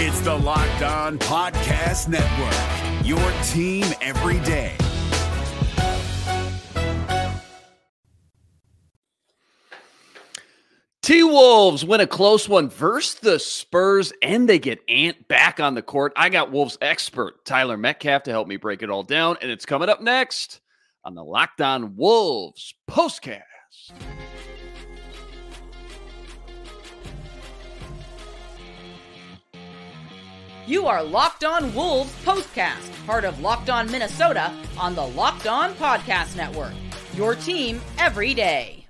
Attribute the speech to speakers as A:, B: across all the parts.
A: It's the Locked On Podcast Network, your team every day.
B: T Wolves win a close one versus the Spurs, and they get Ant back on the court. I got Wolves expert Tyler Metcalf to help me break it all down, and it's coming up next on the Locked On Wolves postcast.
C: You are Locked On Wolves Postcast, part of Locked On Minnesota on the Locked On Podcast Network. Your team every day.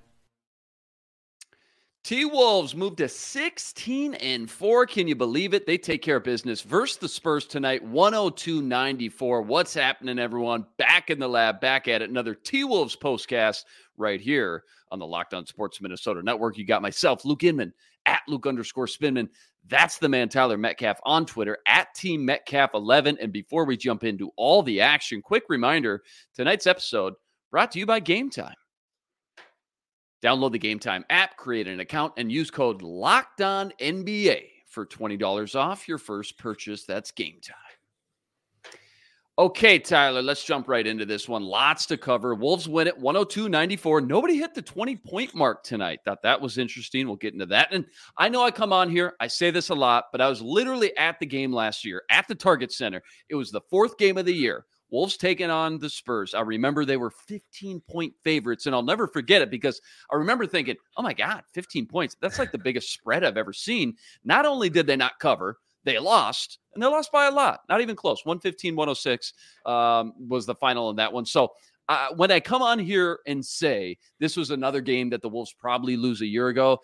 B: T Wolves moved to 16 and 4. Can you believe it? They take care of business versus the Spurs tonight, 102 94. What's happening, everyone? Back in the lab, back at it. Another T Wolves postcast right here on the Locked On Sports Minnesota Network. You got myself, Luke Inman, at Luke underscore Spinman. That's the man, Tyler Metcalf, on Twitter at Team Metcalf11. And before we jump into all the action, quick reminder tonight's episode brought to you by Game Time. Download the Game Time app, create an account, and use code LOCKEDONNBA for $20 off your first purchase. That's Game Time. Okay, Tyler, let's jump right into this one. Lots to cover. Wolves win it 102 94. Nobody hit the 20 point mark tonight. Thought that was interesting. We'll get into that. And I know I come on here, I say this a lot, but I was literally at the game last year at the Target Center. It was the fourth game of the year. Wolves taking on the Spurs. I remember they were 15 point favorites, and I'll never forget it because I remember thinking, oh my God, 15 points. That's like the biggest spread I've ever seen. Not only did they not cover, they lost, and they lost by a lot, not even close. 115, 106 um, was the final in that one. So uh, when I come on here and say this was another game that the Wolves probably lose a year ago,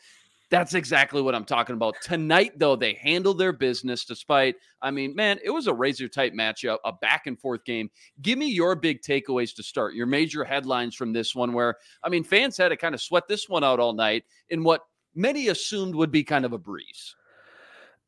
B: that's exactly what I'm talking about. Tonight, though, they handled their business despite, I mean, man, it was a razor tight matchup, a back and forth game. Give me your big takeaways to start, your major headlines from this one, where, I mean, fans had to kind of sweat this one out all night in what many assumed would be kind of a breeze.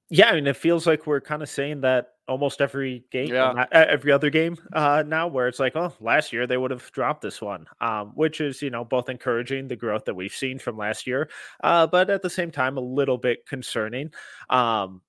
D: Yeah, I mean, it feels like we're kind of saying that almost every game,
B: Yeah.
D: every other game uh, now, where it's like, oh, last year they would have dropped this one, um, which is, you know, both encouraging the growth that we've seen from last year, uh, but at the same time, a little bit concerning. Um,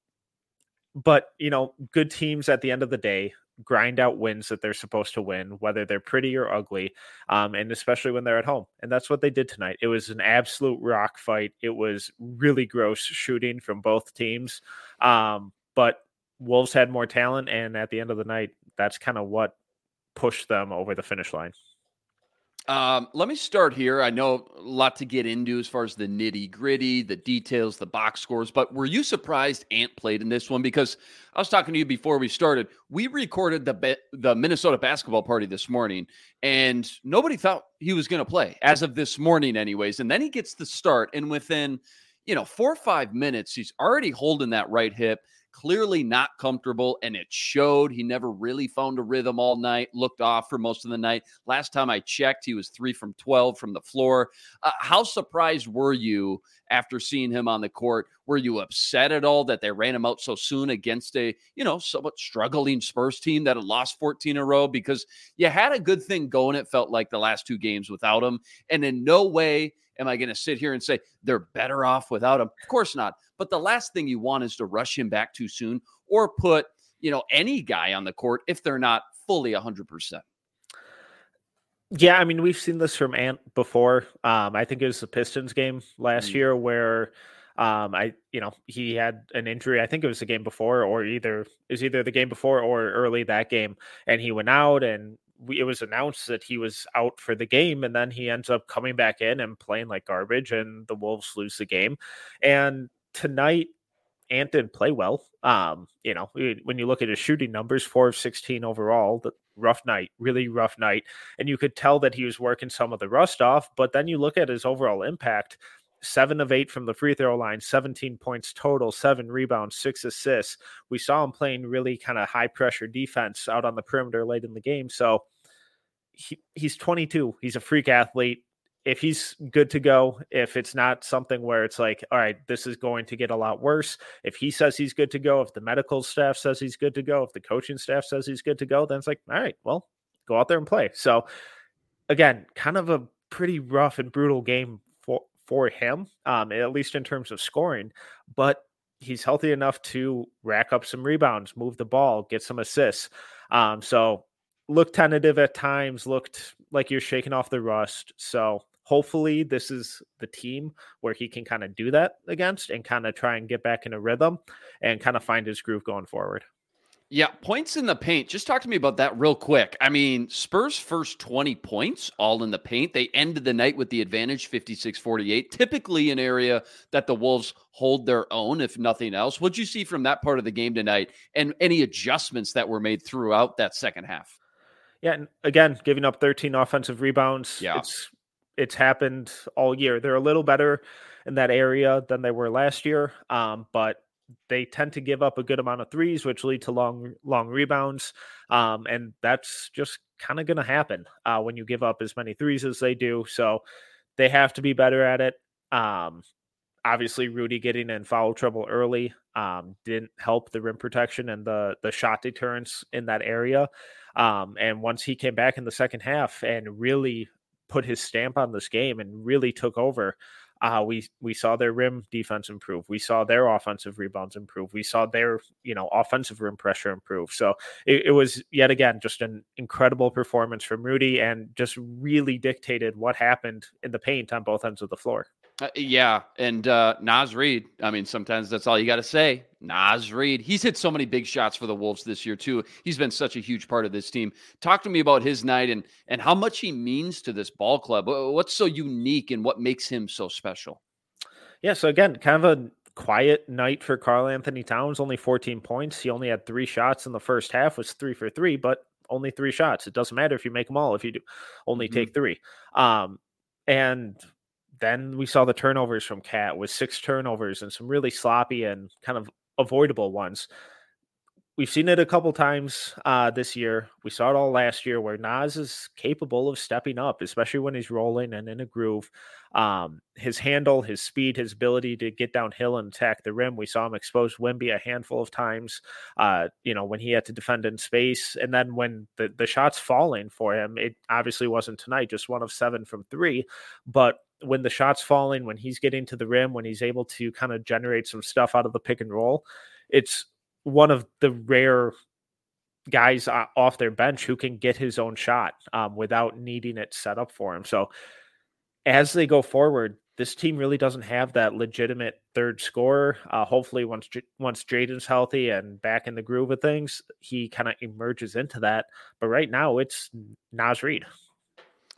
D: but, you know, good teams at the end of the day grind out wins that they're supposed to win, whether they're pretty or ugly, um, and especially when they're at home. And that's what they did tonight. It was an absolute rock fight. It was really gross shooting from both teams. Um, but Wolves had more talent, and at the end of the night, that's kind of what pushed them over the finish line.
B: Um, let me start here. I know a lot to get into as far as the nitty gritty, the details, the box scores, but were you surprised Ant played in this one? Because I was talking to you before we started. We recorded the the Minnesota basketball party this morning, and nobody thought he was going to play as of this morning, anyways. And then he gets the start, and within you know four or five minutes, he's already holding that right hip clearly not comfortable, and it showed. He never really found a rhythm all night, looked off for most of the night. Last time I checked, he was three from 12 from the floor. Uh, how surprised were you after seeing him on the court? Were you upset at all that they ran him out so soon against a, you know, somewhat struggling Spurs team that had lost 14 in a row? Because you had a good thing going, it felt like the last two games without him. And in no way am I going to sit here and say they're better off without him? Of course not. But the last thing you want is to rush him back too soon or put, you know, any guy on the court if they're not fully 100%.
D: Yeah, I mean, we've seen this from Ant before. Um, I think it was the Pistons game last
B: Mm.
D: year where um, I, you know, he had an injury. I think it was the game before, or either it was either the game before or early that game, and he went out, and we, it was announced that he was out for the game, and then he ends up coming back in and playing like garbage, and the Wolves lose the game. And tonight, Ant did play well. Um, you know, when you look at his shooting numbers, four of sixteen overall, the rough night, really rough night, and you could tell that he was working some of the rust off. But then you look at his overall impact. Seven of eight from the free throw line, 17 points total, seven rebounds, six assists. We saw him playing really kind of high pressure defense out on the perimeter late in the game. So he, he's 22. He's a freak athlete. If he's good to go, if it's not something where it's like, all right, this is going to get a lot worse. If he says he's good to go, if the medical staff says he's good to go, if the coaching staff says he's good to go, then it's like, all right, well, go out there and play. So again, kind of a pretty rough and brutal game for him, um, at least in terms of scoring. But he's healthy enough to rack up some rebounds, move the ball, get some assists. Um, so looked tentative at times, looked like you're shaking off the rust. So hopefully this is the team where he can kind of do that against and kind of try and get back in a rhythm and kind of find his groove going forward.
B: Yeah, points in the paint. Just talk to me about that real quick. I mean, Spurs' first 20 points all in the paint. They ended the night with the advantage 56 48, typically an area that the Wolves hold their own, if nothing else. What'd you see from that part of the game tonight and any adjustments that were made throughout that second half?
D: Yeah, and again, giving up 13 offensive rebounds.
B: Yeah.
D: It's it's happened all year. They're a little better in that area than they were last year. Um, but they tend to give up a good amount of threes, which lead to long long rebounds, um, and that's just kind of going to happen uh, when you give up as many threes as they do. So they have to be better at it. Um, obviously, Rudy getting in foul trouble early um, didn't help the rim protection and the the shot deterrence in that area. Um, and once he came back in the second half and really put his stamp on this game and really took over, uh, we we saw their rim defense improve. We saw their offensive rebounds improve. We saw their you know offensive rim pressure improve. So it, it was yet again just an incredible performance from Rudy, and just really dictated what happened in the paint on both ends of the floor.
B: Uh, yeah, and uh, Naz Reid. I mean, sometimes that's all you got to say. Naz Reid. He's hit so many big shots for the Wolves this year too. He's been such a huge part of this team. Talk to me about his night and and how much he means to this ball club. What's so unique and what makes him so special?
D: Yeah. So again, kind of a quiet night for Karl-Anthony Towns. Only 14 points. He only had three shots in the first half. Was three for three, but only three shots. It doesn't matter if you make them all. If you do only mm-hmm. take three. Um, and then we saw the turnovers from KAT with six turnovers and some really sloppy and kind of avoidable ones. We've seen it a couple times uh, this year. We saw it all last year where Naz is capable of stepping up, especially when he's rolling and in a groove. Um, his handle, his speed, his ability to get downhill and attack the rim. We saw him expose Wemby a handful of times, uh, you know, when he had to defend in space. And then when the, the shots falling for him, it obviously wasn't tonight, just one of seven from three. But when the shots falling, when he's getting to the rim, when he's able to kind of generate some stuff out of the pick and roll, it's one of the rare guys off their bench who can get his own shot um, without needing it set up for him. So as they go forward, this team really doesn't have that legitimate third scorer. Uh, hopefully, once once Jaden's healthy and back in the groove of things, he kind of emerges into that. But right now, it's Naz Reid.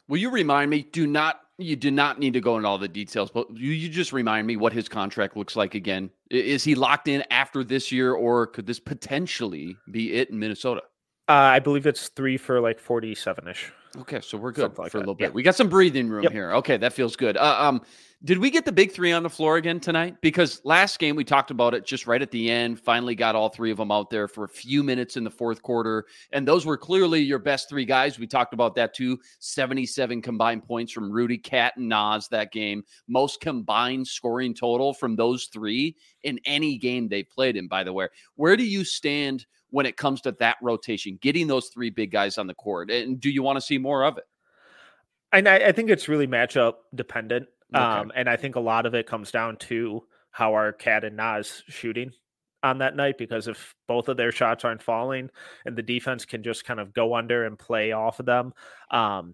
B: Will you remind me? Do not you do not need to go into all the details, but you, you just remind me what his contract looks like again. Is he locked in after this year, or could this potentially be it in Minnesota?
D: Uh, I believe it's three for like forty-seven ish.
B: Okay, so we're good for a little bit. Yeah. We got some breathing room yep. here. Okay, that feels good. Uh, um, did we get the big three on the floor again tonight? Because last game we talked about it just right at the end. Finally, got all three of them out there for a few minutes in the fourth quarter, and those were clearly your best three guys. We talked about that too. Seventy-seven combined points from Rudy, KAT, and Naz that game. Most combined scoring total from those three in any game they played in. By the way, where do you stand? when it comes to that rotation, getting those three big guys on the court? And do you want to see more of it?
D: And I, I think it's really matchup dependent. Okay. Um, and I think a lot of it comes down to how are KAT and Naz shooting on that night because if both of their shots aren't falling and the defense can just kind of go under and play off of them, um,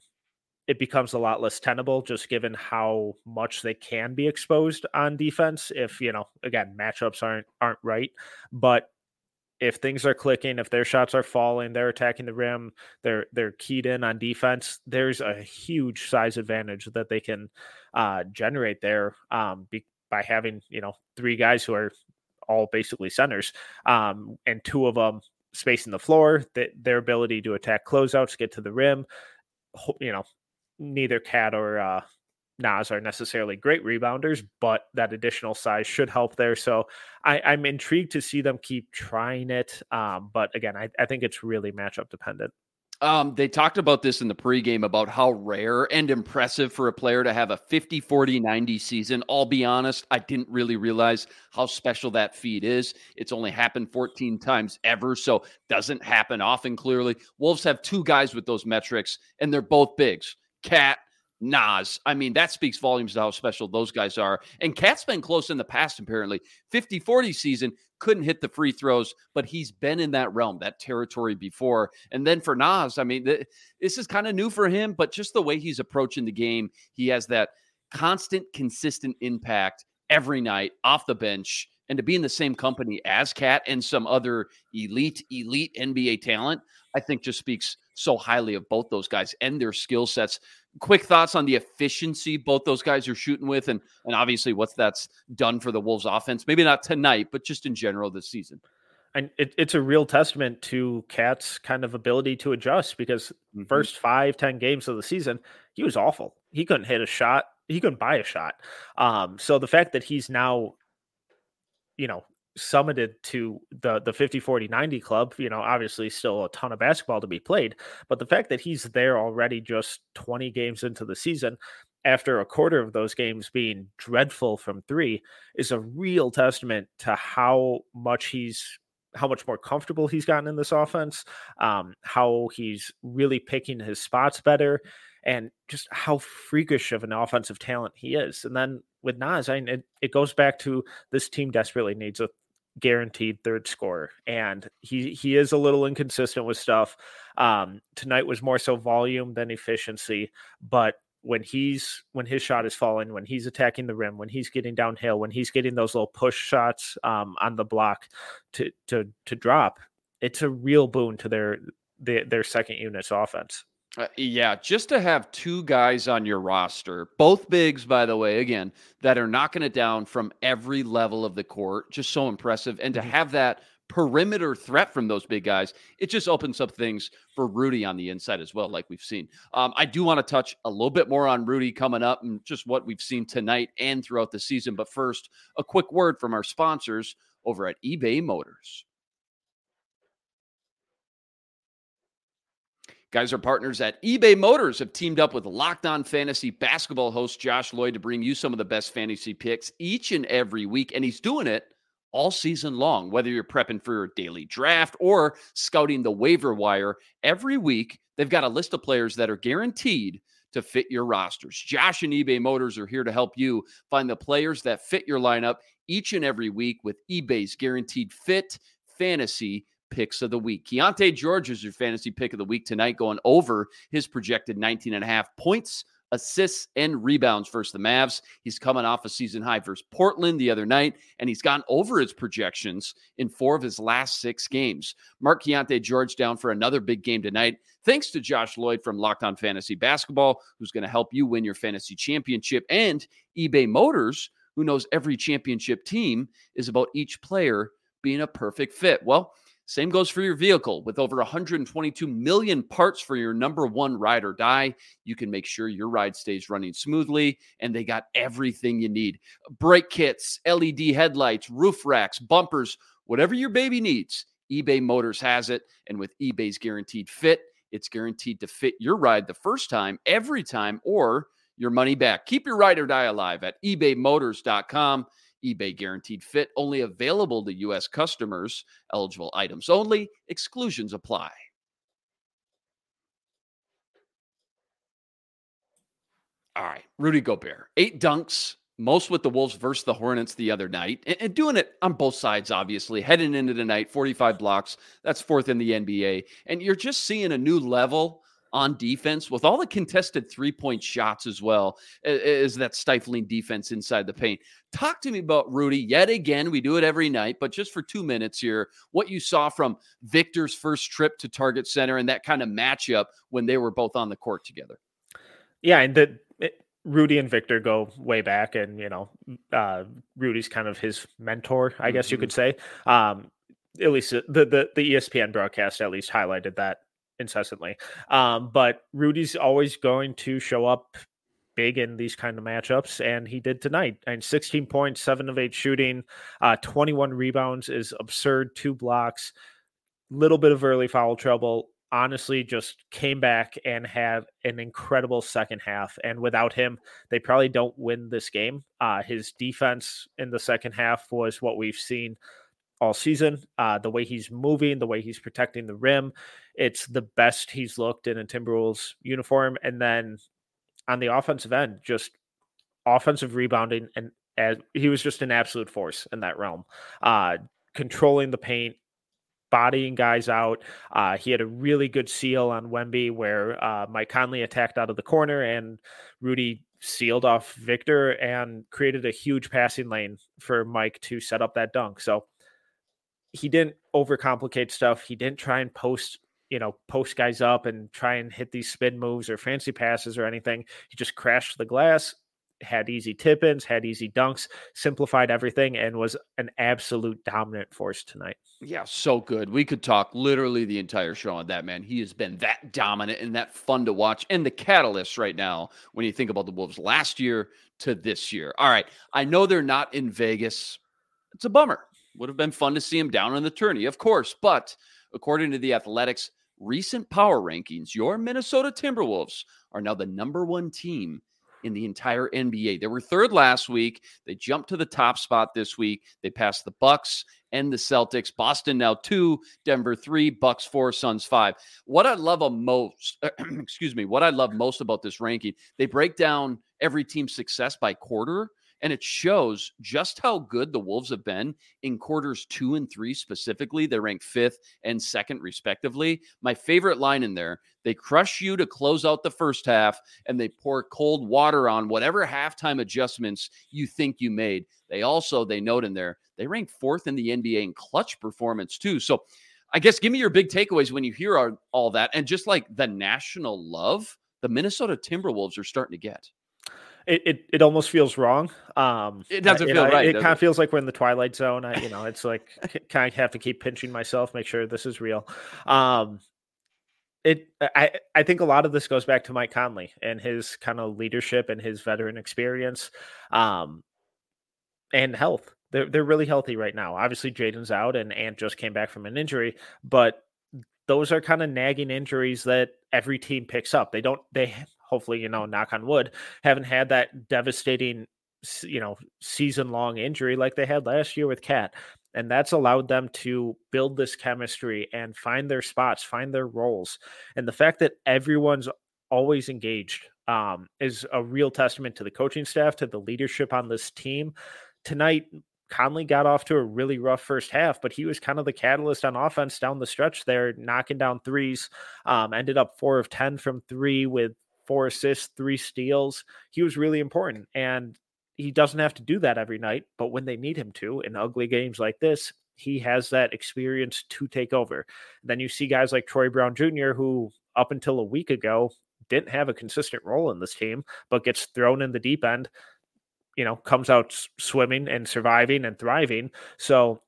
D: it becomes a lot less tenable just given how much they can be exposed on defense if you know again matchups aren't aren't right but if things are clicking, if their shots are falling, they're attacking the rim, they're they're keyed in on defense. There's a huge size advantage that they can uh, generate there um, be, by having you know three guys who are all basically centers, um, and two of them spacing the floor. That their ability to attack closeouts, get to the rim, you know, neither KAT or uh, Naz are necessarily great rebounders, but that additional size should help there. So I, am intrigued to see them keep trying it. Um, but again, I, I think it's really matchup dependent.
B: Um, they talked about this in the pregame about how rare and impressive for a player to have a 50, 40, 90 season. I'll be honest, I didn't really realize how special that feat is. It's only happened 14 times ever, so doesn't happen often, clearly. Wolves have two guys with those metrics, and they're both bigs. KAT Naz. I mean, that speaks volumes to how special those guys are. And KAT's been close in the past, apparently. 50 40 season, couldn't hit the free throws, but he's been in that realm, that territory before. And then for Naz, I mean, th- this is kind of new for him, but just the way he's approaching the game, he has that constant, consistent impact every night off the bench. And to be in the same company as KAT and some other elite, elite NBA talent, I think just speaks so highly of both those guys and their skill sets. Quick thoughts on the efficiency both those guys are shooting with, and and obviously what that's done for the Wolves offense. Maybe not tonight, but just in general this season.
D: And it, it's a real testament to KAT's kind of ability to adjust because mm-hmm. first five, ten games of the season, he was awful. He couldn't hit a shot. He couldn't buy a shot. Um, so the fact that he's now, you know, summited to the the 50 40 90 club you know obviously still a ton of basketball to be played but the fact that he's there already just 20 games into the season after a quarter of those games being dreadful from 3 is a real testament to how much he's how much more comfortable he's gotten in this offense um how he's really picking his spots better and just how freakish of an offensive talent he is. And then with Naz, I mean, it, it goes back to this team desperately needs a guaranteed third scorer and he he is a little inconsistent with stuff. Um tonight was more so volume than efficiency but when he's when his shot is falling when he's attacking the rim when he's getting downhill when he's getting those little push shots um on the block to to to drop it's a real boon to their their, their second unit's offense
B: uh, yeah, just to have two guys on your roster, both bigs, by the way, again, that are knocking it down from every level of the court, just so impressive. And to mm-hmm. have that perimeter threat from those big guys, it just opens up things for Rudy on the inside as well, like we've seen. Um, I do want to touch a little bit more on Rudy coming up and just what we've seen tonight and throughout the season. But first, a quick word from our sponsors over at eBay Motors. Guys, our partners at eBay Motors have teamed up with Locked On Fantasy basketball host Josh Lloyd to bring you some of the best fantasy picks each and every week. And he's doing it all season long, whether you're prepping for your daily draft or scouting the waiver wire. Every week, they've got a list of players that are guaranteed to fit your rosters. Josh and eBay Motors are here to help you find the players that fit your lineup each and every week with eBay's guaranteed fit fantasy picks of the week. Keyonte George is your fantasy pick of the week tonight, going over his projected 19 and a half points, assists, and rebounds versus the Mavs. He's coming off a season high versus Portland the other night, and he's gone over his projections in four of his last six games. Mark Keyonte George down for another big game tonight. Thanks to Josh Lloyd from Locked On Fantasy Basketball, who's going to help you win your fantasy championship, and eBay Motors, who knows every championship team is about each player being a perfect fit. Well, same goes for your vehicle. With over 122 million parts for your number one ride or die, you can make sure your ride stays running smoothly. And they got everything you need brake kits, LED headlights, roof racks, bumpers, whatever your baby needs. eBay Motors has it. And with eBay's guaranteed fit, it's guaranteed to fit your ride the first time, every time, or your money back. Keep your ride or die alive at ebaymotors.com eBay guaranteed fit only available to U.S. customers. Eligible items only. Exclusions apply. All right, Rudy Gobert, eight dunks, most with the Wolves versus the Hornets the other night, and, and, doing it on both sides, obviously. Heading into the night, 45 blocks. That's fourth in the NBA. And you're just seeing a new level on defense with all the contested three point shots as well as that stifling defense inside the paint. Talk to me about Rudy yet again. We do it every night, but just for two minutes here, what you saw from Victor's first trip to Target Center and that kind of matchup when they were both on the court together.
D: Yeah, and the Rudy and Victor go way back, and you know, uh, Rudy's kind of his mentor, I guess mm-hmm. you could say. Um, at least the, the the ESPN broadcast at least highlighted that incessantly. Um, but Rudy's always going to show up big in these kind of matchups, and he did tonight. And 16 points, seven of eight shooting, uh, 21 rebounds is absurd, two blocks, little bit of early foul trouble. Honestly, just came back and had an incredible second half. And without him, they probably don't win this game. Uh, his defense in the second half was what we've seen all season. Uh, the way he's moving, the way he's protecting the rim, it's the best he's looked in a Timberwolves uniform. And then on the offensive end, just offensive rebounding, and as he was just an absolute force in that realm, uh, controlling the paint, bodying guys out. Uh, he had a really good seal on Wemby where uh, Mike Conley attacked out of the corner and Rudy sealed off Victor and created a huge passing lane for Mike to set up that dunk. So he didn't overcomplicate stuff. He didn't try and post, you know, post guys up and try and hit these spin moves or fancy passes or anything. He just crashed the glass, had easy tip ins, had easy dunks, simplified everything, and was an absolute dominant force tonight.
B: Yeah, so good. We could talk literally the entire show on that, man. He has been that dominant and that fun to watch and the catalyst right now when you think about the Wolves last year to this year. All right. I know they're not in Vegas. It's a bummer. Would have been fun to see him down in the tourney, of course. But according to the Athletic's recent power rankings, your Minnesota Timberwolves are now the number one team in the entire NBA. They were third last week. They jumped to the top spot this week. They passed the Bucks and the Celtics. Boston now two, Denver three, Bucks four, Suns five. What I love a most, excuse me, what I love most about this ranking, they break down every team's success by quarter. And it shows just how good the Wolves have been in quarters two and three specifically. They rank fifth and second, respectively. My favorite line in there they crush you to close out the first half, and they pour cold water on whatever halftime adjustments you think you made. They also, they note in there, they rank fourth in the NBA in clutch performance, too. So I guess give me your big takeaways when you hear all, all that. And just like the national love, the Minnesota Timberwolves are starting to get
D: it, it, it almost feels wrong. Um,
B: it doesn't feel right.
D: It, kind of feels like we're in the twilight zone. I, you know, it's like kind of have to keep pinching myself, make sure this is real. Um, it, I, I think a lot of this goes back to Mike Conley and his kind of leadership and his veteran experience, um, and health. They're they're really healthy right now. Obviously, Jaden's out and Ant just came back from an injury, but those are kind of nagging injuries that every team picks up. They don't they hopefully, you know, knock on wood, haven't had that devastating, you know, season long injury like they had last year with KAT. And that's allowed them to build this chemistry and find their spots, find their roles. And the fact that everyone's always engaged um, is a real testament to the coaching staff, to the leadership on this team. Tonight, Conley got off to a really rough first half, but he was kind of the catalyst on offense down the stretch there, knocking down threes. Um, ended up four of 10 from three with four assists, three steals. He was really important. And he doesn't have to do that every night, but when they need him to in ugly games like this, he has that experience to take over. Then you see guys like Troy Brown Jr., who up until a week ago didn't have a consistent role in this team, but gets thrown in the deep end, you know, comes out swimming and surviving and thriving. So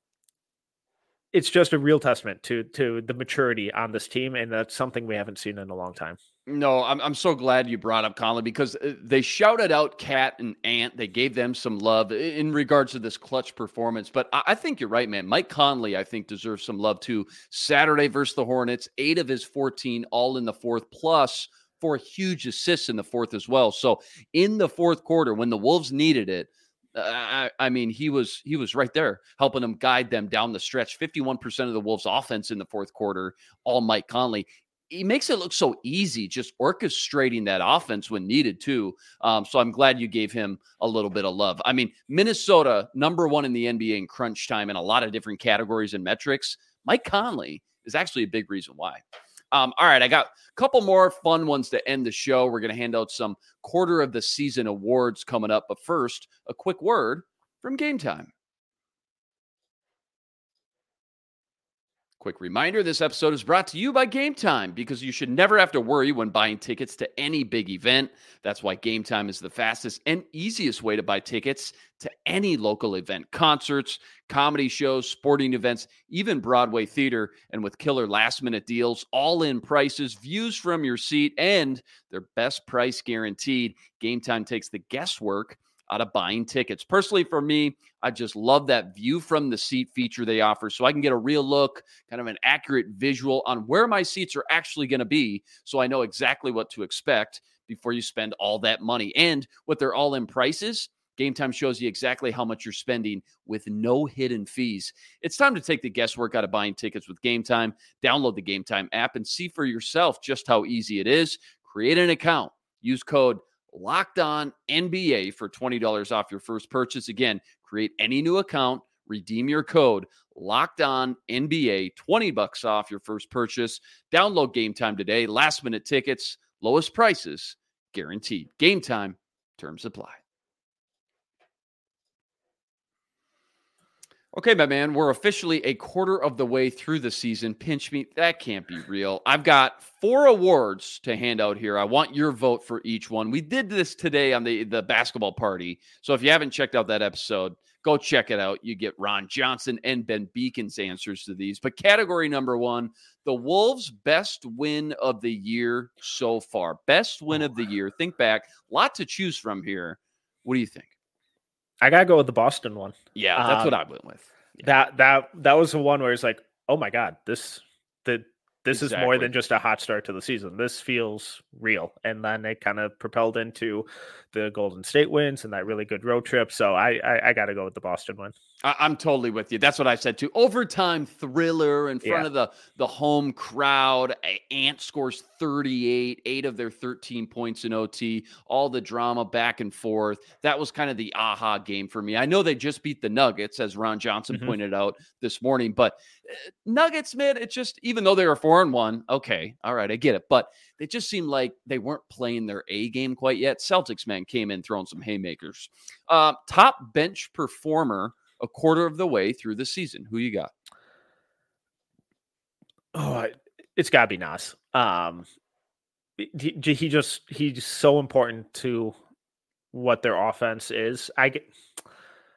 D: it's just a real testament to to the maturity on this team, and that's something we haven't seen in a long time.
B: No, I'm I'm so glad you brought up Conley because uh, they shouted out KAT and Ant. They gave them some love in regards to this clutch performance. But I, I think you're right, man. Mike Conley, I think, deserves some love too. Saturday versus the Hornets, eight of his 14, all in the fourth, plus four huge assists in the fourth as well. So in the fourth quarter, when the Wolves needed it, I, I, mean, he was he was right there helping them guide them down the stretch. Fifty one percent of the Wolves' offense in the fourth quarter, all Mike Conley. He makes it look so easy, just orchestrating that offense when needed too. Um, so I'm glad you gave him a little bit of love. I mean, Minnesota number one in the NBA in crunch time in a lot of different categories and metrics. Mike Conley is actually a big reason why. Um, all right, I got a couple more fun ones to end the show. We're going to hand out some quarter of the season awards coming up. But first, a quick word from Game Time. Quick reminder this episode is brought to you by Game Time because you should never have to worry when buying tickets to any big event. That's why Game Time is the fastest and easiest way to buy tickets to any local event concerts, comedy shows, sporting events, even Broadway theater. And with killer last minute deals, all in prices, views from your seat, and their best price guaranteed, Game Time takes the guesswork out of buying tickets. Personally, for me, I just love that view from the seat feature they offer so I can get a real look, kind of an accurate visual on where my seats are actually going to be so I know exactly what to expect before you spend all that money. And what they're all in prices, Game Time shows you exactly how much you're spending with no hidden fees. It's time to take the guesswork out of buying tickets with Game Time. Download the Game Time app and see for yourself just how easy it is. Create an account. Use code Locked On NBA for $20 off your first purchase. Again, create any new account, redeem your code Locked On NBA, 20 bucks off your first purchase. Download game time today. Last minute tickets, lowest prices guaranteed. Game time, terms apply. Okay, my man, we're officially a quarter of the way through the season. Pinch me. That can't be real. I've got four awards to hand out here. I want your vote for each one. We did this today on the, the basketball party. So if you haven't checked out that episode, go check it out. You get Ron Johnson and Ben Beeken's answers to these. But category number one, the Wolves' best win of the year so far. Best win of the year. Think back. Lot to choose from here. What do you think?
D: I gotta go with the Boston one.
B: Yeah, that's um, what I went with.
D: Yeah. That that that was the one where it's like, oh my god, this the this exactly. is more than just a hot start to the season. This feels real. And then it kind of propelled into the Golden State wins and that really good road trip. So I I, I got to go with the Boston win.
B: I, am totally with you. That's what I said too. Overtime thriller in front yeah. of the the home crowd. Ant scores 38, eight of their 13 points in OT. All the drama back and forth. That was kind of the aha game for me. I know they just beat the Nuggets, as Ron Johnson mm-hmm. pointed out this morning, but uh, Nuggets, man, it's just even though they were four and one, okay, all right, I get it, but they just seemed like they weren't playing their A game quite yet. Celtics man came in throwing some haymakers. Uh, top bench performer a quarter of the way through the season. Who you got?
D: Oh, it's got to be Naz. Um, he, he just he's so important to what their offense is. I get.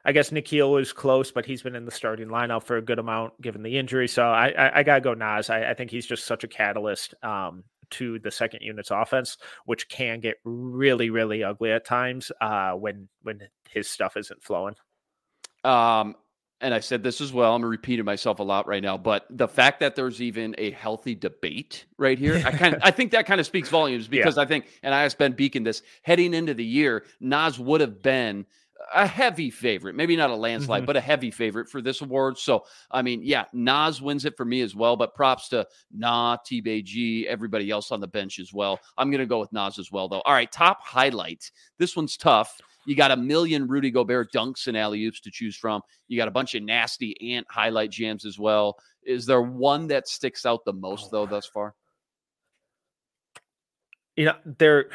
D: I guess Nickeil was close, but he's been in the starting lineup for a good amount given the injury. So I, I, I gotta go Naz. I, I, think he's just such a catalyst um, to the second unit's offense, which can get really, really ugly at times uh, when when his stuff isn't flowing.
B: Um, and I said this as well. I'm repeating myself a lot right now, but the fact that there's even a healthy debate right here, I kind of I think that kind of speaks volumes because yeah. I think, and I asked Ben Beeken this heading into the year, Naz would have been a heavy favorite, maybe not a landslide, mm-hmm. but a heavy favorite for this award. So, I mean, yeah, Naz wins it for me as well, but props to Nah, G, everybody else on the bench as well. I'm going to go with Naz as well, though. All right, top highlights. This one's tough. You got a million Rudy Gobert dunks and alley oops to choose from. You got a bunch of nasty ant highlight jams as well. Is there one that sticks out the most, though, thus far?
D: You know, there,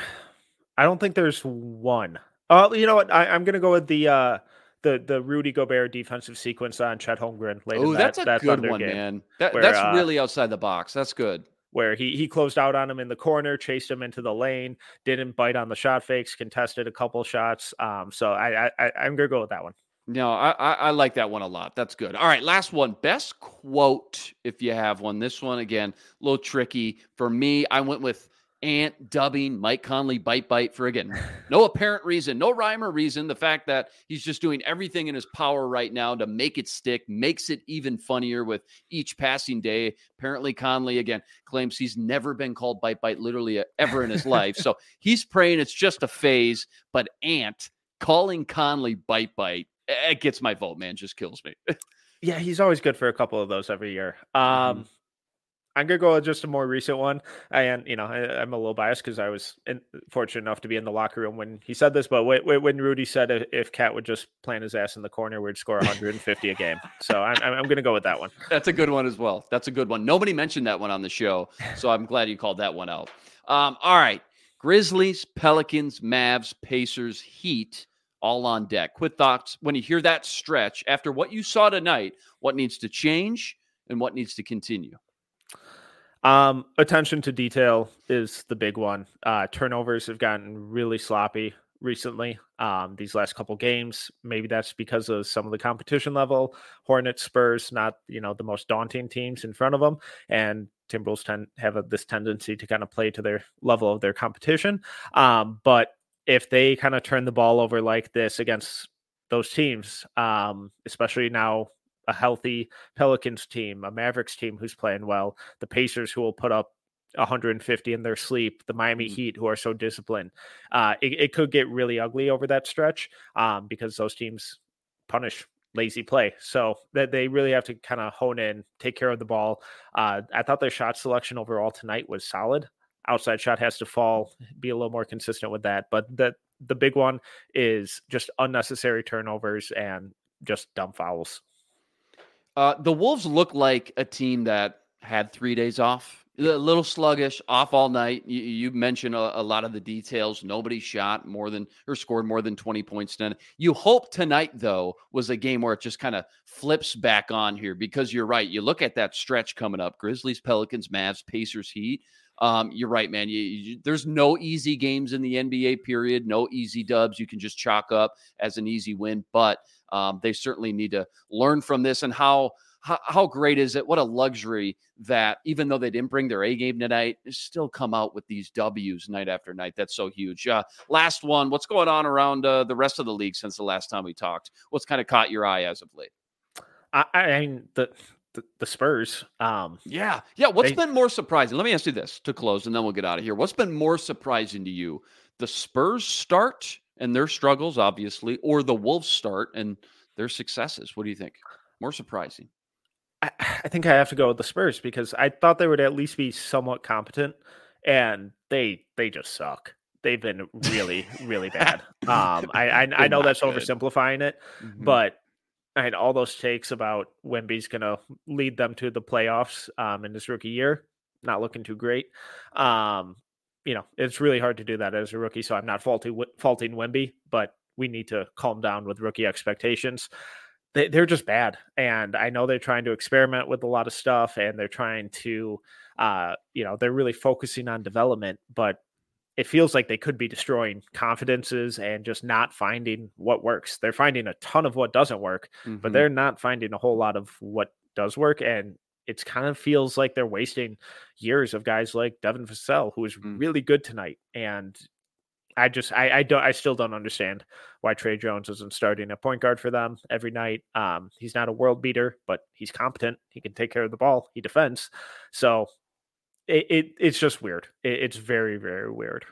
D: I don't think there's one. Uh, you know what? I, am going to go with the uh, the the Rudy Gobert defensive sequence on Chet Holmgren.
B: Oh, that's a that good one, man. That, where, that's uh, really outside the box. That's good.
D: Where he he closed out on him in the corner, chased him into the lane, didn't bite on the shot fakes, contested a couple shots. Um, so I, I I'm gonna go with that one.
B: No, I, I, I like that one a lot. That's good. All right, last one. Best quote, if you have one. This one again, a little tricky for me. I went with Ant dubbing Mike Conley bite bite for again no apparent reason, no rhyme or reason. The fact that he's just doing everything in his power right now to make it stick makes it even funnier with each passing day. Apparently, Conley again claims he's never been called bite bite literally ever in his life. So he's praying it's just a phase. But Ant calling Conley bite bite, it gets my vote, man. Just kills me.
D: yeah, he's always good for a couple of those every year. Um, mm-hmm. I'm gonna go with just a more recent one, and you know I, am a little biased because I was in, fortunate enough to be in the locker room when he said this. But when, when Rudy said if, if KAT would just plant his ass in the corner, we'd score 150 a game. So I'm, I'm gonna go with that one.
B: That's a good one as well. That's a good one. Nobody mentioned that one on the show, so I'm glad you called that one out. Um, all right, Grizzlies, Pelicans, Mavs, Pacers, Heat, all on deck. Quick thoughts when you hear that stretch after what you saw tonight. What needs to change and what needs to continue?
D: Um, attention to detail is the big one. Uh, turnovers have gotten really sloppy recently. Um, these last couple games, maybe that's because of some of the competition level. Hornets, Spurs, not you know the most daunting teams in front of them, and Timberwolves tend have a, this tendency to kind of play to their level of their competition. Um, but if they kind of turn the ball over like this against those teams, um, especially now a healthy Pelicans team, a Mavericks team who's playing well, the Pacers who will put up 150 in their sleep, the Miami mm. Heat who are so disciplined. Uh, it, it, could get really ugly over that stretch um, because those teams punish lazy play. So that they really have to kind of hone in, take care of the ball. Uh, I thought their shot selection overall tonight was solid. outside shot has to fall, be a little more consistent with that. But the the big one is just unnecessary turnovers and just dumb fouls.
B: Uh, the Wolves look like a team that had three days off. A little sluggish, off all night. You, you mentioned a, a, lot of the details. Nobody shot more than or scored more than 20 points. Tonight. You hope tonight, though, was a game where it just kind of flips back on here because you're right. You look at that stretch coming up Grizzlies, Pelicans, Mavs, Pacers, Heat. Um, you're right, man. You, you, there's no easy games in the NBA period, no easy dubs. You can just chalk up as an easy win, but um, they certainly need to learn from this and how how, how great is it? What a luxury that even though they didn't bring their A game tonight, still come out with these W's night after night. That's so huge. Uh, last one. What's going on around uh, the rest of the league since the last time we talked? What's kind of caught your eye as of late?
D: I, I mean the the, the Spurs. Um,
B: yeah, yeah. What's they, been more surprising? Let me ask you this to close, and then we'll get out of here. What's been more surprising to you, the Spurs start and their struggles, obviously, or the Wolves start and their successes? What do you think? More surprising.
D: I, I think I have to go with the Spurs because I thought they would at least be somewhat competent, and they they just suck. They've been really really bad. Um, I I, I know that's good. oversimplifying it, mm-hmm. but Had all those takes about Wemby's going to lead them to the playoffs um, in his rookie year. Not looking too great. Um, you know, it's really hard to do that as a rookie. So I'm not faulting faulting Wemby, but we need to calm down with rookie expectations they, they're just bad. And I know they're trying to experiment with a lot of stuff and they're trying to, uh, you know, they're really focusing on development, but it feels like they could be destroying confidences and just not finding what works. They're finding a ton of what doesn't work, mm-hmm. but they're not finding a whole lot of what does work. And it kind of feels like they're wasting years of guys like Devin Vassell, who was mm. really good tonight. And I just I, I don't I still don't understand why Tre Jones isn't starting a point guard for them every night. Um, he's not a world beater, but he's competent. He can take care of the ball. He defends. So it, it it's just weird. It, it's very very weird.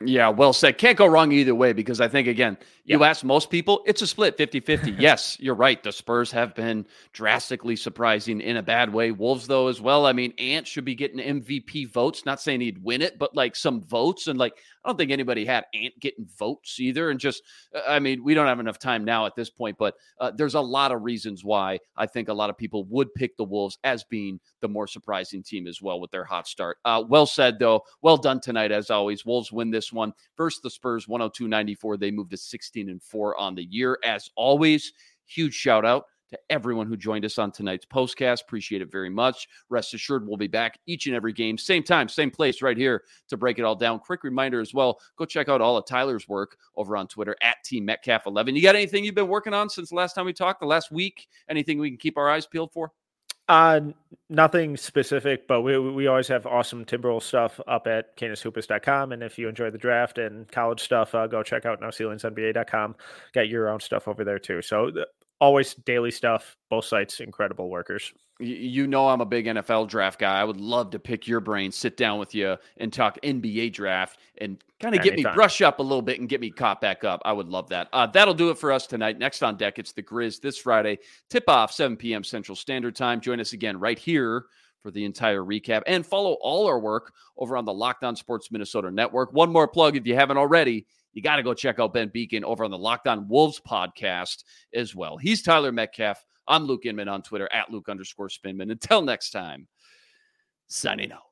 B: Yeah, well said. Can't go wrong either way because I think, again, you ask most people, it's a split 50 50. yes, you're right. The Spurs have been drastically surprising in a bad way. Wolves, though, as well. I mean, Ant should be getting MVP votes. Not saying he'd win it, but like some votes. And like, I don't think anybody had Ant getting votes either. And just, uh, I mean, we don't have enough time now at this point, but uh, there's a lot of reasons why I think a lot of people would pick the Wolves as being the more surprising team as well with their hot start. Uh, well said, though. Well done tonight, as always. Wolves win this one. First, the Spurs 102 94. They moved to 16 and 4 on the year. As always, huge shout out to everyone who joined us on tonight's postcast. Appreciate it very much. Rest assured, we'll be back each and every game, same time, same place, right here to break it all down. Quick reminder as well go check out all of Tyler's work over on Twitter at Team Metcalf11. You got anything you've been working on since the last time we talked, the last week? Anything we can keep our eyes peeled for?
D: Uh, nothing specific, but we we always have awesome Timberwolves stuff up at canishoopus.com. And if you enjoy the draft and college stuff, uh, go check out NoCeilingsNBA.com. Get your own stuff over there too. So always daily stuff. Both sites, incredible workers.
B: You know, I'm a big NFL draft guy. I would love to pick your brain, sit down with you, and talk NBA draft and kind of get me brush up a little bit and get me caught back up. I would love that. Uh, that'll do it for us tonight. Next on deck, it's the Grizz this Friday, tip off 7 p.m. Central Standard Time. Join us again right here for the entire recap and follow all our work over on the Locked On Sports Minnesota Network. One more plug if you haven't already you got to go check out Ben Beeken over on the Locked On Wolves podcast as well. He's Tyler Metcalf. I'm Luke Inman on Twitter at Luke underscore Spinman. Until next time, signing out.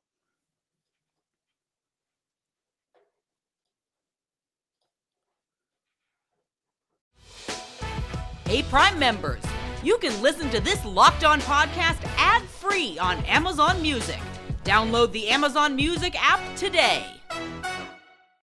C: Hey, Prime members, you can listen to this Locked On podcast ad free on Amazon Music. Download the Amazon Music app today.